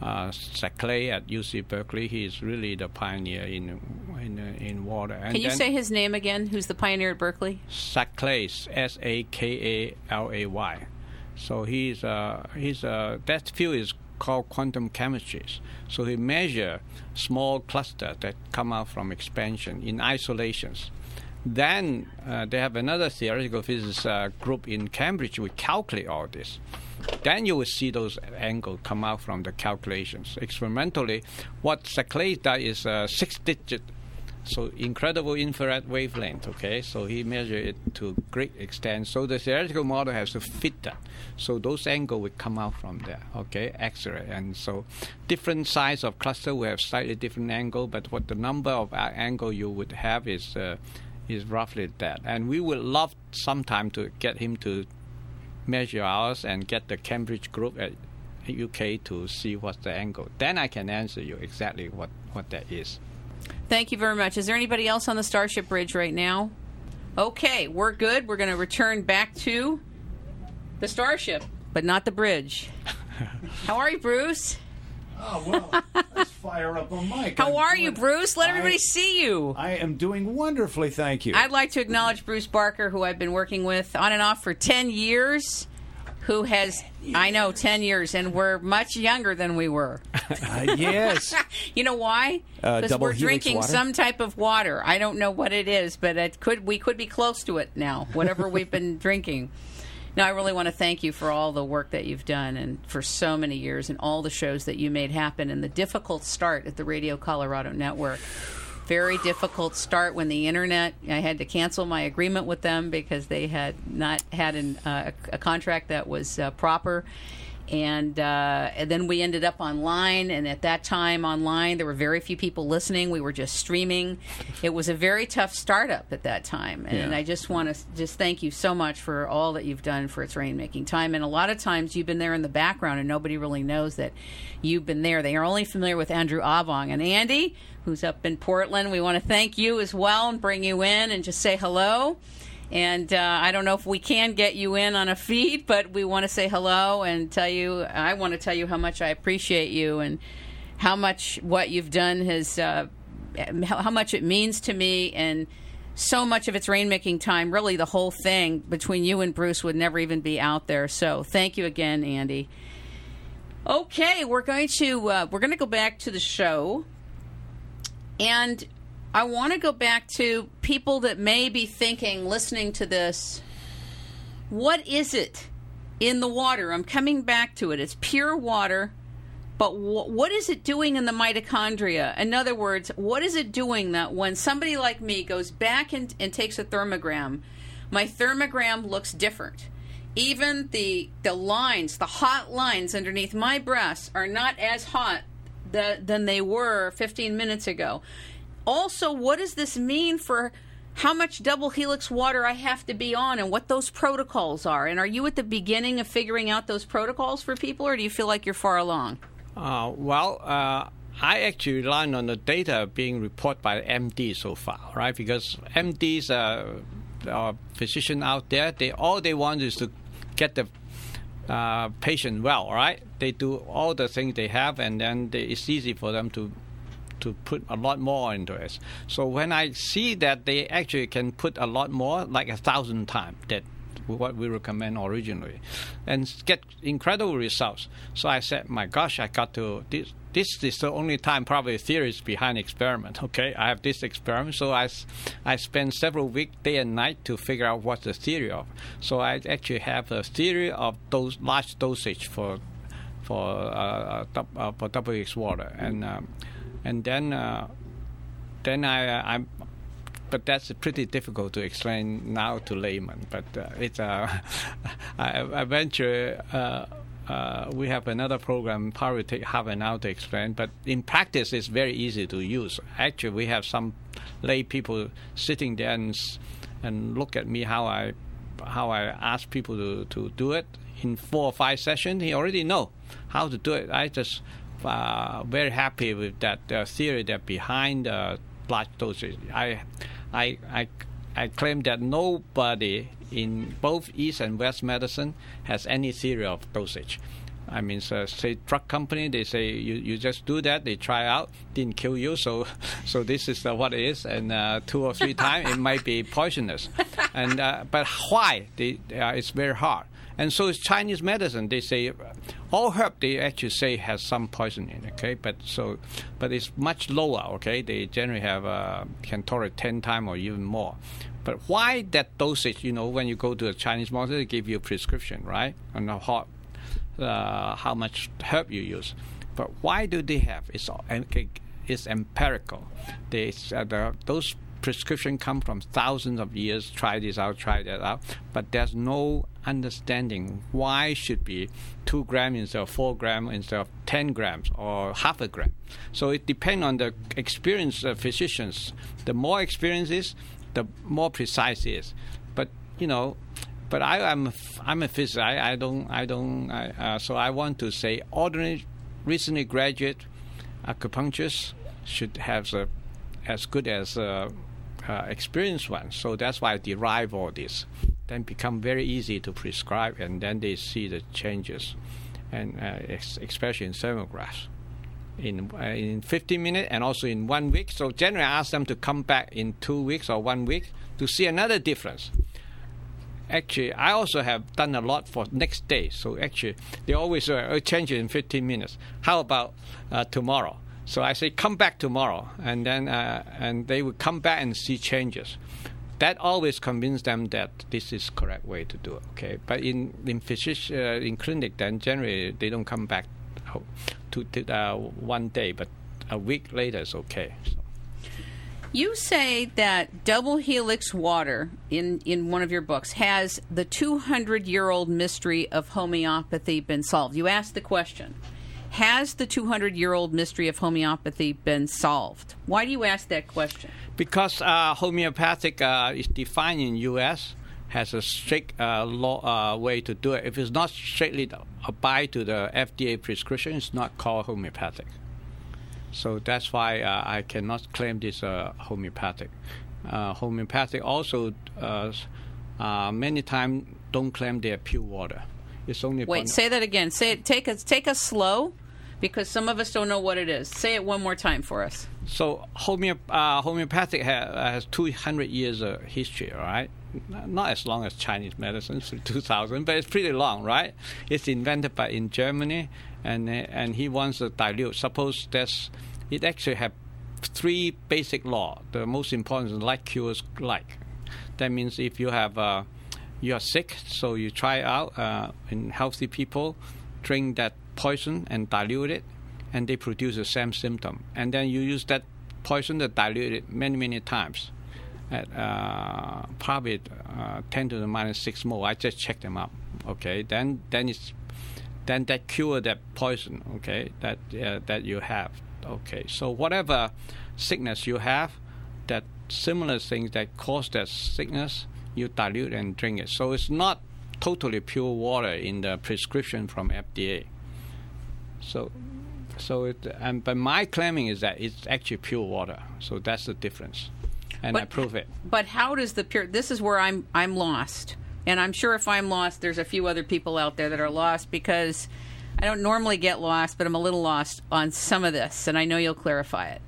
uh, Saykally at UC Berkeley. He is really the pioneer in in, in water. And Can you say his name again? Who's the pioneer at Berkeley? Saykally, S A K A L A Y. So he's uh, he's uh, that field is called quantum chemistry. So he measure small cluster that come out from expansion in isolations. Then uh, they have another theoretical physics uh, group in Cambridge who calculate all this. Then you will see those angles come out from the calculations. Experimentally, what Saykally does is uh, six digit so incredible infrared wavelength. Okay, so he measured it to great extent. So the theoretical model has to fit that. So those angle will come out from there. Okay, X-ray, and so different size of cluster will have slightly different angle, but what the number of uh, angle you would have is uh, is roughly that. And we would love sometime to get him to measure ours and get the Cambridge group at UK to see what's the angle. Then I can answer you exactly what what that is. Thank you very much. Is there anybody else on the Starship Bridge right now? Okay, we're good. We're going to return back to the Starship, but not the bridge. How are you, Bruce? Oh well, let's fire up a mic. How I'm are you, Bruce? Let I- everybody see you. I am doing wonderfully, thank you. I'd like to acknowledge Bruce Barker, who I've been working with on and off for 10 years, who has, I know, 10 years, and we're much younger than we were. Uh, yes, You know why? Uh, Because double we're drinking water? some type of water. I don't know what it is, but it could we could be close to it now. Whatever we've been drinking. Now, I really want to thank you for all the work that you've done and for so many years and all the shows that you made happen and the difficult start at the Radio Colorado Network. Very difficult start when the internet. I had to cancel my agreement with them because they had not had an, uh, a contract that was uh, proper and, uh, and then we ended up online. And at that time online there were very few people listening. We were just streaming. It was a very tough startup at that time. And Yeah. i just want to just thank you so much for all that you've done for its rainmaking time. And a lot of times you've been there in the background and nobody really knows that you've been there. They are only familiar with andrew avong. And andy who's up in portland we want to thank you as well and bring you in and just say hello and uh, I don't know if we can get you in on a feed, but we want to say hello and tell you. I want to tell you how much I appreciate you and how much what you've done has, uh, how, much it means to me, and so much of its rainmaking time. Really, the whole thing between you and Bruce would never even be out there. So, thank you again, Andy. Okay, we're going to uh, we're going to go back to the show, and I want to go back to people that may be thinking, listening to this, what is it in the water? I'm coming back to it. It's pure water, but wh- what is it doing in the mitochondria? In other words, what is it doing that when somebody like me goes back and, and takes a thermogram, my thermogram looks different? Even the the lines, the hot lines underneath my breasts are not as hot that, than they were 15 minutes ago. Also, what does this mean for how much double helix water I have to be on and what those protocols are? And are you at the beginning of figuring out those protocols for people, or do you feel like you're far along? Uh, well, uh, I actually rely on the data being reported by MD so far, right? Because MDs, uh, are physicians out there, they all they want is to get the uh, patient well, right? They do all the things they have, and then they, it's easy for them to to put a lot more into it. So when I see that they actually can put a lot more, like a thousand times that what we recommend originally, and get incredible results. So I said, my gosh, I got to this. This is the only time probably theories behind experiment. Okay, I have this experiment, so I, I spend several weeks, day and night, to figure out what the theory of. So I actually have a theory of those large dosage for for uh, uh, uh for WX water, and um, and then uh, then I I'm but that's pretty difficult to explain now to layman. But uh, it's uh, I, I venture. Uh, uh, we have another program, probably half an hour to explain, but in practice, it's very easy to use. Actually, we have some lay people sitting there and, and look at me how I how I ask people to, to do it in four or five sessions. He already know how to do it. I just uh, very happy with that uh, theory that behind uh, large dosage. I I, I, I claim that nobody in both East and West medicine has any theory of dosage. I mean, so, say drug company, they say you, you just do that, they try out, didn't kill you, so so this is uh, what it is, and uh, two or three times it might be poisonous, and uh, but why? They, uh, it's very hard. And so it's Chinese medicine. They say all herb they actually say has some poison in. Okay, but so but it's much lower. Okay, they generally have uh, can tolerate ten times or even more. But why that dosage? You know, when you go to a Chinese doctor, they give you a prescription, right? On how uh, how much herb you use. But why do they have? It's it's empirical. They uh, the, those prescription come from thousands of years. Try this out, try that out. But there's no understanding why should be two grams instead of four grams instead of ten grams or half a gram. So it depends on the experience of physicians. The more experience is, the more precise it is. But you know, but I am I'm a physicist. I, I don't I don't I, uh, so I want to say ordinary recently graduate acupuncturists should have a, as good as uh, uh, experienced ones. So that's why I derive all this. Then become very easy to prescribe, and then they see the changes, and uh, especially in thermographs. In uh, in 15 minutes and also in one week. So generally, I ask them to come back in two weeks or one week to see another difference. Actually, I also have done a lot for next day. So actually, they always uh, change in 15 minutes. How about uh, tomorrow? So I say, come back tomorrow, and then uh, and they would come back and see changes. That always convinces them that this is correct way to do it. Okay, but in in physician uh, in clinic, then generally they don't come back to, to uh, one day, but a week later is okay. So. You say that double helix water in, in one of your books has the 200 year old mystery of homeopathy been solved. You asked the question has the 200 year old mystery of homeopathy been solved? Why do you ask that question? Because uh, homeopathic uh, is defined in U.S. has a strict uh, law uh, way to do it. If it's not strictly abide to the FDA prescription, it's not called homeopathic. So that's why uh, I cannot claim this uh, homeopathic. homeopathic also many times don't claim they are pure water. It's only wait. Say that again. Say it. Take us. Take us slow because some of us don't know what it is. Say it one more time for us. So homeop- uh, homeopathic ha- has 200 years of history, right? Not as long as Chinese medicine, 2000, but it's pretty long, right? It's invented by in Germany, and and he wants to dilute. Suppose there's, it actually have three basic law. The most important is like cures like. That means if you have uh, you are sick, so you try out uh, in healthy people, drink that poison and dilute it, and they produce the same symptom. And then you use that poison to dilute it many, many times at uh, probably uh, 10 to the minus 6 mole. I just checked them out. Okay, then then it's then that cure that poison, okay, that uh, that you have. Okay, so whatever sickness you have, that similar things that cause that sickness, you dilute and drink it. So it's not totally pure water in the prescription from FDA. So, so it and but my claiming is that it's actually pure water. So that's the difference, and I prove it. But how does the pure? This is where I'm I'm lost, and I'm sure if I'm lost, there's a few other people out there that are lost because I don't normally get lost, but I'm a little lost on some of this, and I know you'll clarify it.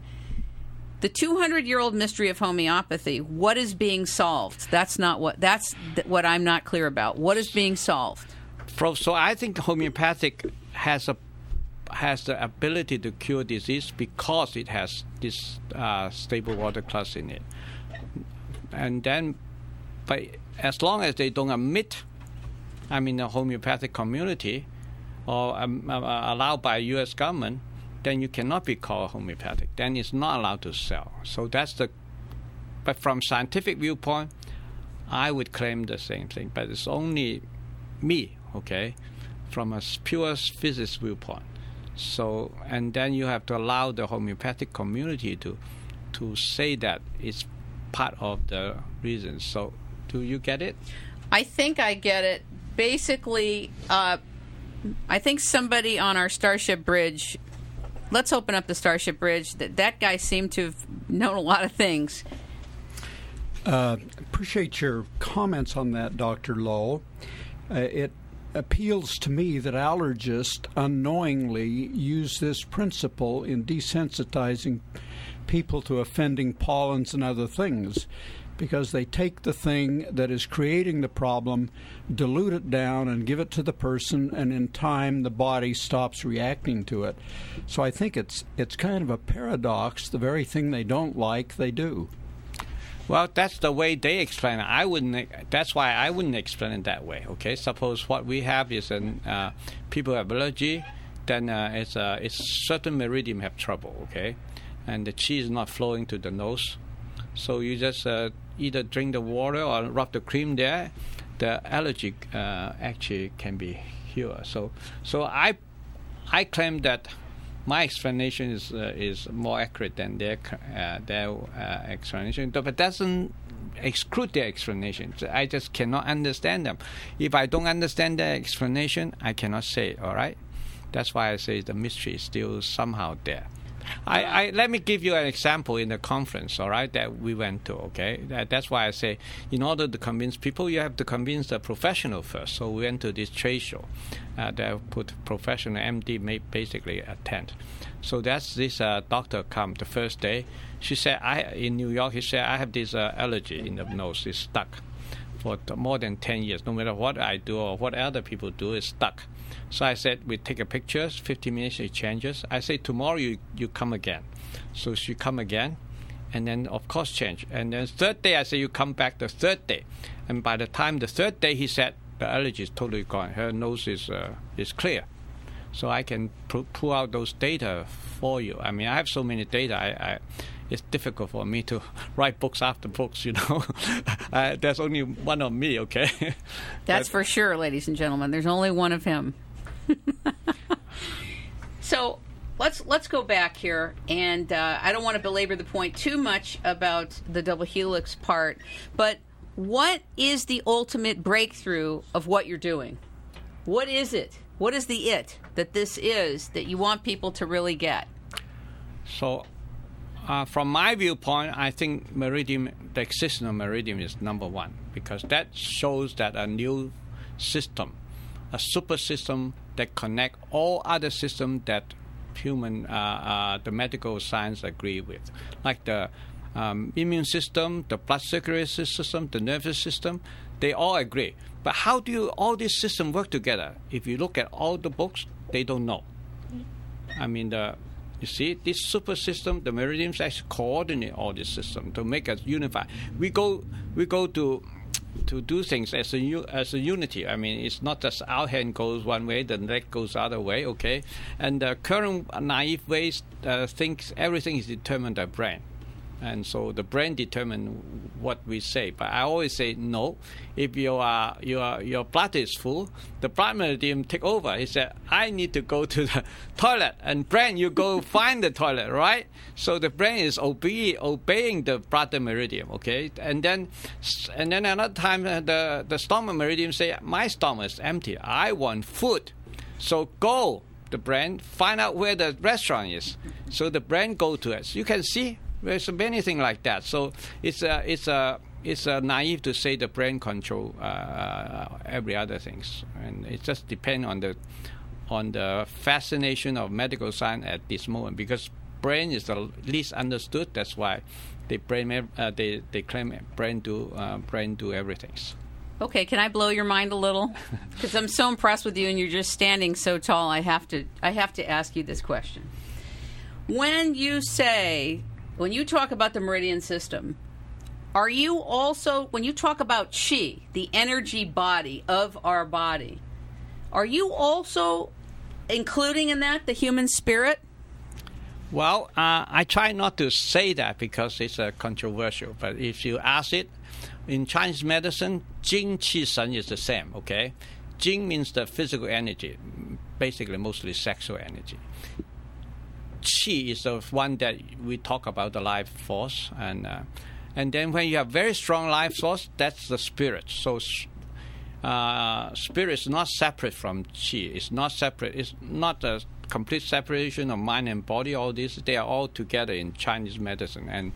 The 200 year old mystery of homeopathy. What is being solved? That's not what. That's th- what I'm not clear about. What is being solved? So I think homeopathic has a has the ability to cure disease because it has this uh, stable water class in it. And then, but as long as they don't admit, I mean, the homeopathic community or um, uh, allowed by U.S. government, then you cannot be called homeopathic. Then it's not allowed to sell. So that's the. But from scientific viewpoint, I would claim the same thing. But it's only me, okay, from a pure physics viewpoint. So, and then you have to allow the homeopathic community to to say that it's part of the reason. So, do you get it? I think I get it. Basically, uh, I think somebody on our Starship Bridge. Let's open up the Starship Bridge. That that guy seemed to have known a lot of things. Uh, appreciate your comments on that, Dr. Lo. Uh, it appeals to me that allergists unknowingly use this principle in desensitizing people to offending pollens and other things because they take the thing that is creating the problem, dilute it down, and give it to the person, and in time the body stops reacting to it. So I think it's it's kind of a paradox. The very thing they don't like, they do. Well, that's the way they explain it. I wouldn't. That's why I wouldn't explain it that way. Okay, suppose what we have is an uh, people have allergy, then uh, it's uh, it's certain meridian have trouble. Okay, and the chi is not flowing to the nose, so you just uh, either drink the water or rub the cream there. The allergy uh, actually can be healed. So so I I claim that my explanation is uh, is more accurate than their uh, their uh, explanation, but it doesn't exclude their explanation. I just cannot understand them. If I don't understand their explanation, I cannot say. All right, that's why I say the mystery is still somehow there. I, I let me give you an example in the conference, all right, that we went to. Okay, that, that's why I say, in order to convince people, you have to convince the professional first. So we went to this trade show uh, that put professional MD may basically attend. So that's this uh, doctor come the first day. She said, I in New York. He said, I have this uh, allergy in the nose. It's stuck for more than 10 years. No matter what I do or what other people do, it's stuck. So I said, we take a pictures, 15 minutes, it changes. I say, tomorrow you, you come again. So she come again, and then of course change. And then third day, I say, you come back the third day. And by the time the third day, he said, the allergy is totally gone. Her nose is, uh, is clear. So I can pu- pull out those data for you. I mean, I have so many data. I, I it's difficult for me to write books after books. You know, uh, there's only one of me. Okay. That's But- for sure, ladies and gentlemen. There's only one of him. so let's let's go back here, and uh, I don't want to belabor the point too much about the double helix part, but what is the ultimate breakthrough of what you're doing? What is it? What is the it that this is that you want people to really get? So, uh, from my viewpoint, I think Meridian, the existence of Meridian is number one because that shows that a new system, a super system that connect all other systems that human, uh, uh, the medical science agree with, like the um, immune system, the blood circulatory system, the nervous system, they all agree. But how do you, all these systems work together? If you look at all the books, they don't know. I mean, the you see this super system, the meridians actually coordinate all this system to make us unified. We go we go to to do things as a as a unity. I mean, it's not just our hand goes one way, the leg goes the other way. Okay, and the current naive ways uh, thinks everything is determined by brain. And so the brain determine what we say. But I always say no. If you are your your blood is full, the blood meridian take over. He said, "I need to go to the toilet," and brain, you go find the toilet, right? So the brain is obey, obeying the blood meridian, okay? And then and then another time uh, the the stomach meridian say, "My stomach is empty. I want food." So go the brain, find out where the restaurant is. So the brain go to it. You can see there's many things like that. So it's a it's a it's a naive to say the brain control uh, every other things, and it just depends on the on the fascination of medical science at this moment because brain is the least understood. That's why they brain uh, they they claim brain do uh, brain do everything. Okay, can I blow your mind a little? Because I'm so impressed with you, and you're just standing so tall. I have to I have to ask you this question. When you say when you talk about the meridian system, are you also when you talk about chi, the energy body of our body, are you also including in that the human spirit? Well, uh, I try not to say that because it's uh, controversial. But if you ask it, in Chinese medicine, Jing Qi Shen is the same. Okay, Jing means the physical energy, basically mostly sexual energy qi is the one that we talk about the life force. And uh, and then when you have very strong life force that's the spirit. So uh, spirit is not separate from qi it's not separate it's not a complete separation of mind and body. All these they are all together in chinese medicine. And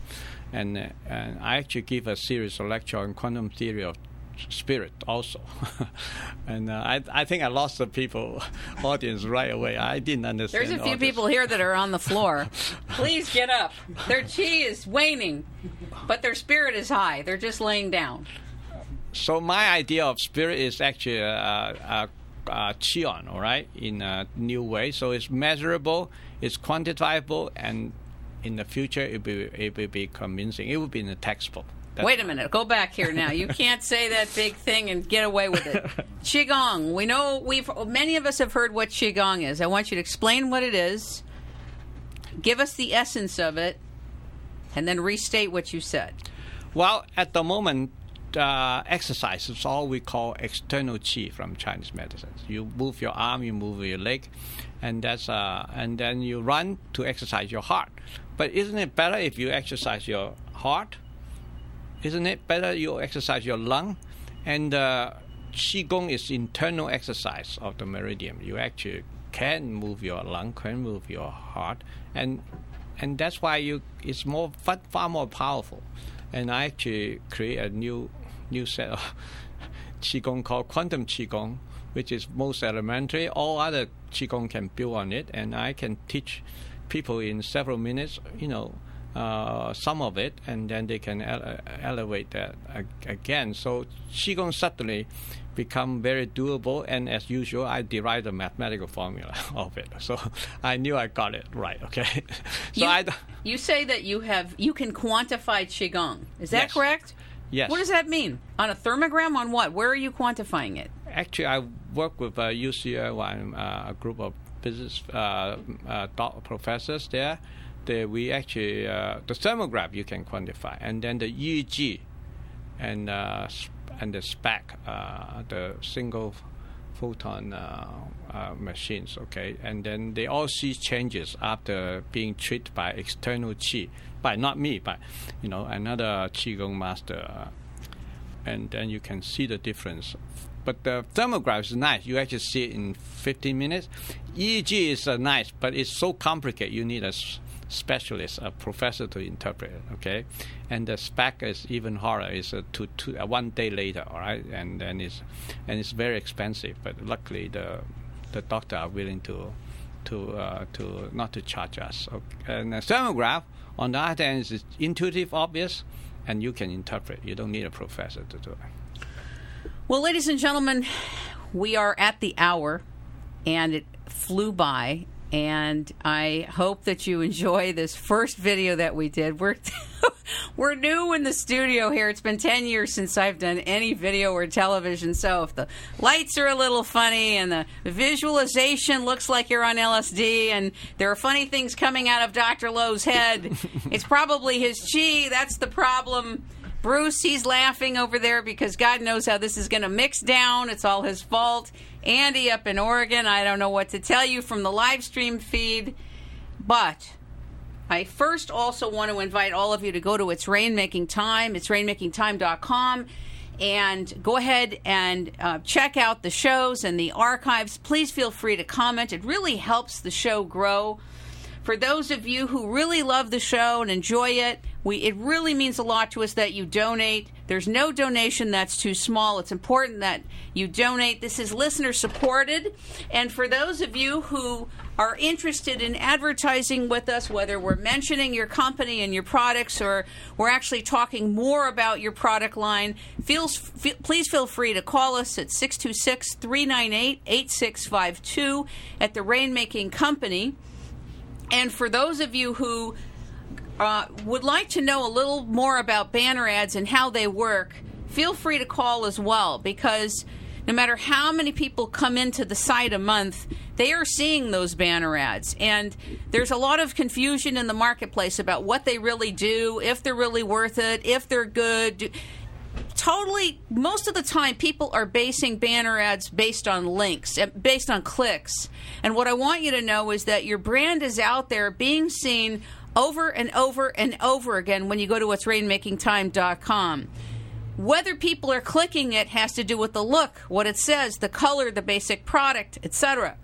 and, uh, and i actually give a series of lecture on quantum theory of spirit also. and uh, I, I think I lost the people audience right away. I didn't understand. There's a few people here that are on the floor. Please get up. Their chi is waning, but their spirit is high. They're just laying down. So my idea of spirit is actually a, a, a qigong, all right, in a new way. So it's measurable, it's quantifiable, and in the future it will be, it will be convincing. It will be in the textbook. Wait a minute. Go back here now. You can't say that big thing and get away with it. Qigong. We know we've many of us have heard what Qigong is. I want you to explain what it is. Give us the essence of it and then restate what you said. Well, at the moment uh, exercise is all we call external qi from Chinese medicine. You move your arm, you move your leg, and that's uh, and then you run to exercise your heart. But isn't it better if you exercise your heart isn't it better you exercise your lung? And uh, Qigong is internal exercise of the meridian. You actually can move your lung, can move your heart, and and that's why you it's more far, far more powerful. And I actually create a new new set of Qigong called quantum Qigong, which is most elementary. All other Qigong can build on it, and I can teach people in several minutes. You know uh, some of it, and then they can ele- elevate that again. So Qigong suddenly become very doable, and as usual, I derived the mathematical formula of it. So I knew I got it right. Okay. so you, I. you say that you have you can quantify Qigong. Is that yes. correct? Yes. What does that mean? On a thermogram? On what? Where are you quantifying it? Actually, I work with uh, UCLA, uh, a group of business uh, uh, professors there the, we actually uh, the thermograph you can quantify, and then the EEG and uh, and the SPECT, uh, the single photon uh, uh, machines. Okay, and then they all see changes after being treated by external qi, by not me, but you know another qigong master, and then you can see the difference but the thermograph is nice. You actually see it in 15 minutes. EEG is uh, nice, but it's so complicated. You need a specialist, a professor to interpret. Okay, and the SPECT is even harder. It's a two, two, uh, one day later. All right, and then it's and it's very expensive. But luckily, the the doctor are willing to to uh, to not to charge us. Okay. And the thermograph, on the other hand, is intuitive, obvious, and you can interpret. You don't need a professor to do it. Well, ladies and gentlemen, we are at the hour, and it flew by and I hope that you enjoy this first video that we did. We're we're new in the studio here. It's been 10 years since I've done any video or television. So if the lights are a little funny and the visualization looks like you're on LSD and there are funny things coming out of Dr. Lo's head, it's probably his chi. That's the problem. Bruce, he's laughing over there because God knows how this is going to mix down. It's all his fault. Andy up in Oregon, I don't know what to tell you from the live stream feed, but I first also want to invite all of you to go to It's Rainmaking Time. It's rainmakingtime.com and go ahead and uh, check out the shows and the archives. Please feel free to comment. It really helps the show grow. For those of you who really love the show and enjoy it, we it really means a lot to us that you donate. There's no donation that's too small. It's important that you donate. This is listener supported. And for those of you who are interested in advertising with us, whether we're mentioning your company and your products or we're actually talking more about your product line, feels, feel, please feel free to call us at 626 398 8652 at the Rainmaking Company. And for those of you who uh, would like to know a little more about banner ads and how they work, feel free to call as well because no matter how many people come into the site a month, they are seeing those banner ads. And there's a lot of confusion in the marketplace about what they really do, if they're really worth it, if they're good. Totally, most of the time, people are basing banner ads based on links, based on clicks. And what I want you to know is that your brand is out there being seen over and over and over again when you go to what's rainmakingtime.com. Whether people are clicking it has to do with the look, what it says, the color, the basic product, etc.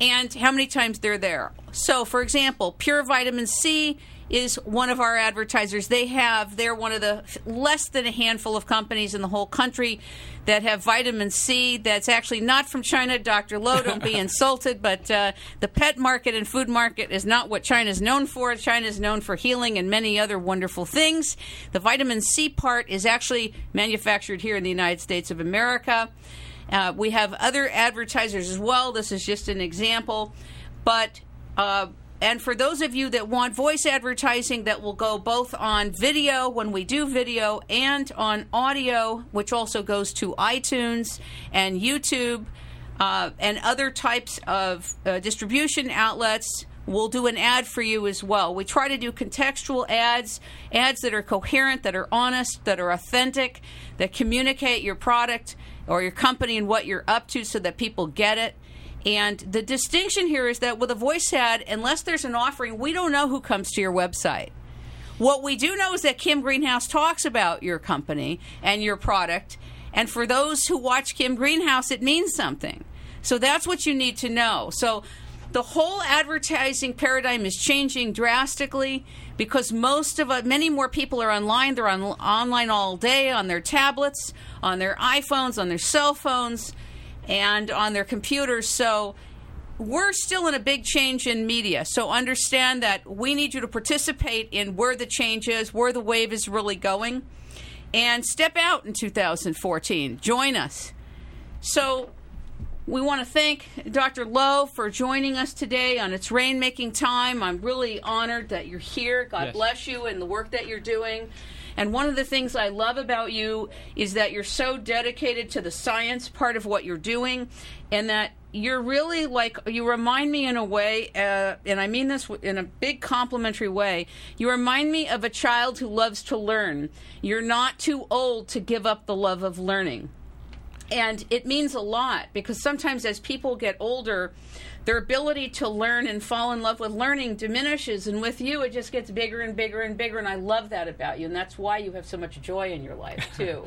And how many times they're there. So, for example, Pure Vitamin C is one of our advertisers. They have, they're one of the less than a handful of companies in the whole country that have vitamin C that's actually not from China. Dr. Lo, don't be insulted, but uh, the pet market and food market is not what China is known for. China is known for healing and many other wonderful things. The vitamin C part is actually manufactured here in the United States of America. Uh, we have other advertisers as well. This is just an example. But uh, and for those of you that want voice advertising that will go both on video when we do video and on audio, which also goes to iTunes and YouTube uh, and other types of uh, distribution outlets, we'll do an ad for you as well. We try to do contextual ads, ads that are coherent, that are honest, that are authentic, that communicate your product or your company and what you're up to so that people get it. And the distinction here is that with a voice ad, unless there's an offering, we don't know who comes to your website. What we do know is that Kim Greenhouse talks about your company and your product. And for those who watch Kim Greenhouse, it means something. So that's what you need to know. So the whole advertising paradigm is changing drastically because most of uh, many more people are online. They're on, online all day on their tablets, on their iPhones, on their cell phones and on their computers. So we're still in a big change in media. So understand that we need you to participate in where the change is, where the wave is really going, and step out in 2014. Join us. So we want to thank Dr. Lo for joining us today on It's Rainmaking Time. I'm really honored that you're here. God Yes. bless you and the work that you're doing. And one of the things I love about you is that you're so dedicated to the science part of what you're doing, and that you're really like, you remind me in a way, uh, and I mean this in a big complimentary way, you remind me of a child who loves to learn. You're not too old to give up the love of learning. And it means a lot because sometimes as people get older, their ability to learn and fall in love with learning diminishes. And with you, it just gets bigger and bigger and bigger. And I love that about you. And that's why you have so much joy in your life, too.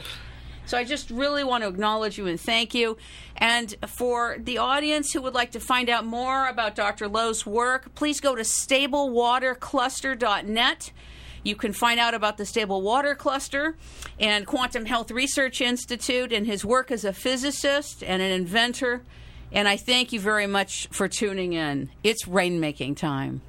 So I just really want to acknowledge you and thank you. And for the audience who would like to find out more about Dr. Lo's work, please go to stablewatercluster.net. You can find out about the Stable Water Cluster and Quantum Health Research Institute and his work as a physicist and an inventor. And I thank you very much for tuning in. It's rainmaking time.